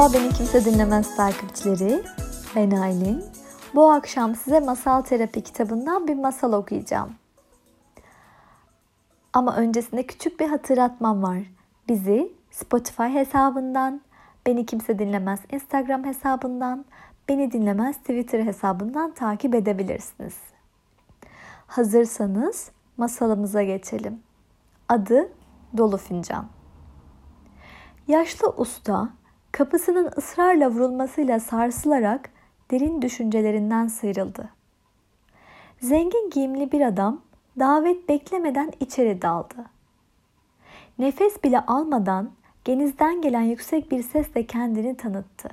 Merhaba beni kimse dinlemez takipçileri. Ben Aylin. Bu akşam size Masal Terapi kitabından bir masal okuyacağım. Ama öncesinde küçük bir hatırlatmam var. Bizi Spotify hesabından, Beni Kimse Dinlemez Instagram hesabından, Beni Dinlemez Twitter hesabından takip edebilirsiniz. Hazırsanız masalımıza geçelim. Adı Dolu Fincan. Yaşlı usta kapısının ısrarla vurulmasıyla sarsılarak derin düşüncelerinden sıyrıldı. Zengin giyimli bir adam davet beklemeden içeri daldı. Nefes bile almadan genizden gelen yüksek bir sesle kendini tanıttı.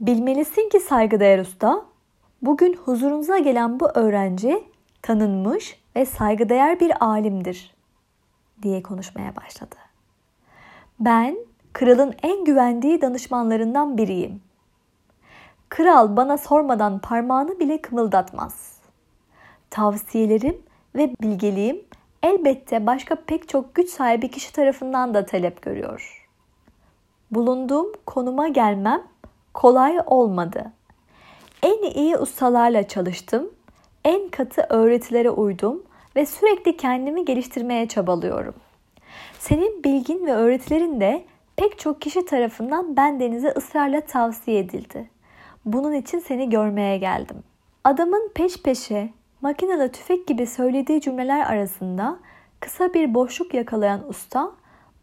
Bilmelisin ki saygıdeğer usta, bugün huzurunuza gelen bu öğrenci tanınmış ve saygıdeğer bir alimdir diye konuşmaya başladı. Ben kralın en güvendiği danışmanlarından biriyim. Kral bana sormadan parmağını bile kımıldatmaz. Tavsiyelerim ve bilgeliğim elbette başka pek çok güç sahibi kişi tarafından da talep görüyor. Bulunduğum konuma gelmem kolay olmadı. En iyi ustalarla çalıştım, en katı öğretilere uydum ve sürekli kendimi geliştirmeye çabalıyorum. Senin bilgin ve öğretilerin de pek çok kişi tarafından bendenize ısrarla tavsiye edildi. Bunun için seni görmeye geldim. Adamın peş peşe makinalı tüfek gibi söylediği cümleler arasında kısa bir boşluk yakalayan usta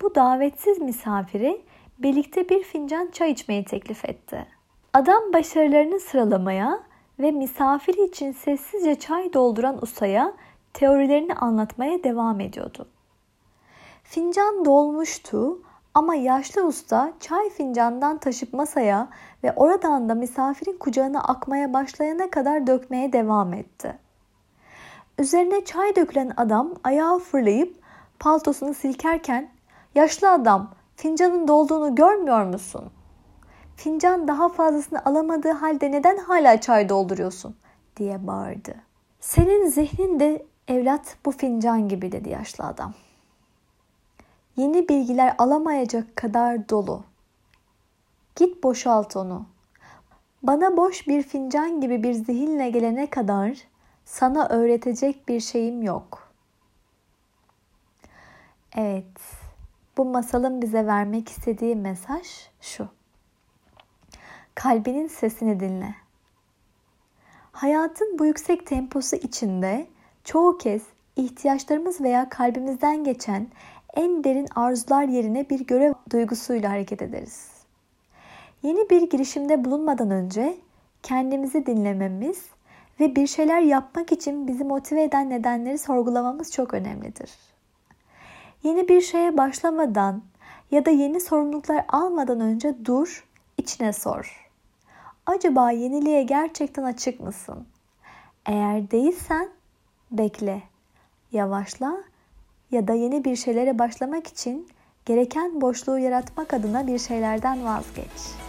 bu davetsiz misafiri birlikte bir fincan çay içmeyi teklif etti. Adam başarılarını sıralamaya ve misafiri için sessizce çay dolduran ustaya teorilerini anlatmaya devam ediyordu. Fincan dolmuştu ama yaşlı usta çay fincandan taşıp masaya ve oradan da misafirin kucağına akmaya başlayana kadar dökmeye devam etti. Üzerine çay dökülen adam ayağı fırlayıp paltosunu silkerken yaşlı adam fincanın dolduğunu görmüyor musun? Fincan daha fazlasını alamadığı halde neden hala çay dolduruyorsun diye bağırdı. Senin zihnin de evlat bu fincan gibi dedi yaşlı adam yeni bilgiler alamayacak kadar dolu. Git boşalt onu. Bana boş bir fincan gibi bir zihinle gelene kadar sana öğretecek bir şeyim yok. Evet, bu masalın bize vermek istediği mesaj şu. Kalbinin sesini dinle. Hayatın bu yüksek temposu içinde çoğu kez ihtiyaçlarımız veya kalbimizden geçen en derin arzular yerine bir görev duygusuyla hareket ederiz. Yeni bir girişimde bulunmadan önce kendimizi dinlememiz ve bir şeyler yapmak için bizi motive eden nedenleri sorgulamamız çok önemlidir. Yeni bir şeye başlamadan ya da yeni sorumluluklar almadan önce dur, içine sor. Acaba yeniliğe gerçekten açık mısın? Eğer değilsen bekle, yavaşla ya da yeni bir şeylere başlamak için gereken boşluğu yaratmak adına bir şeylerden vazgeç.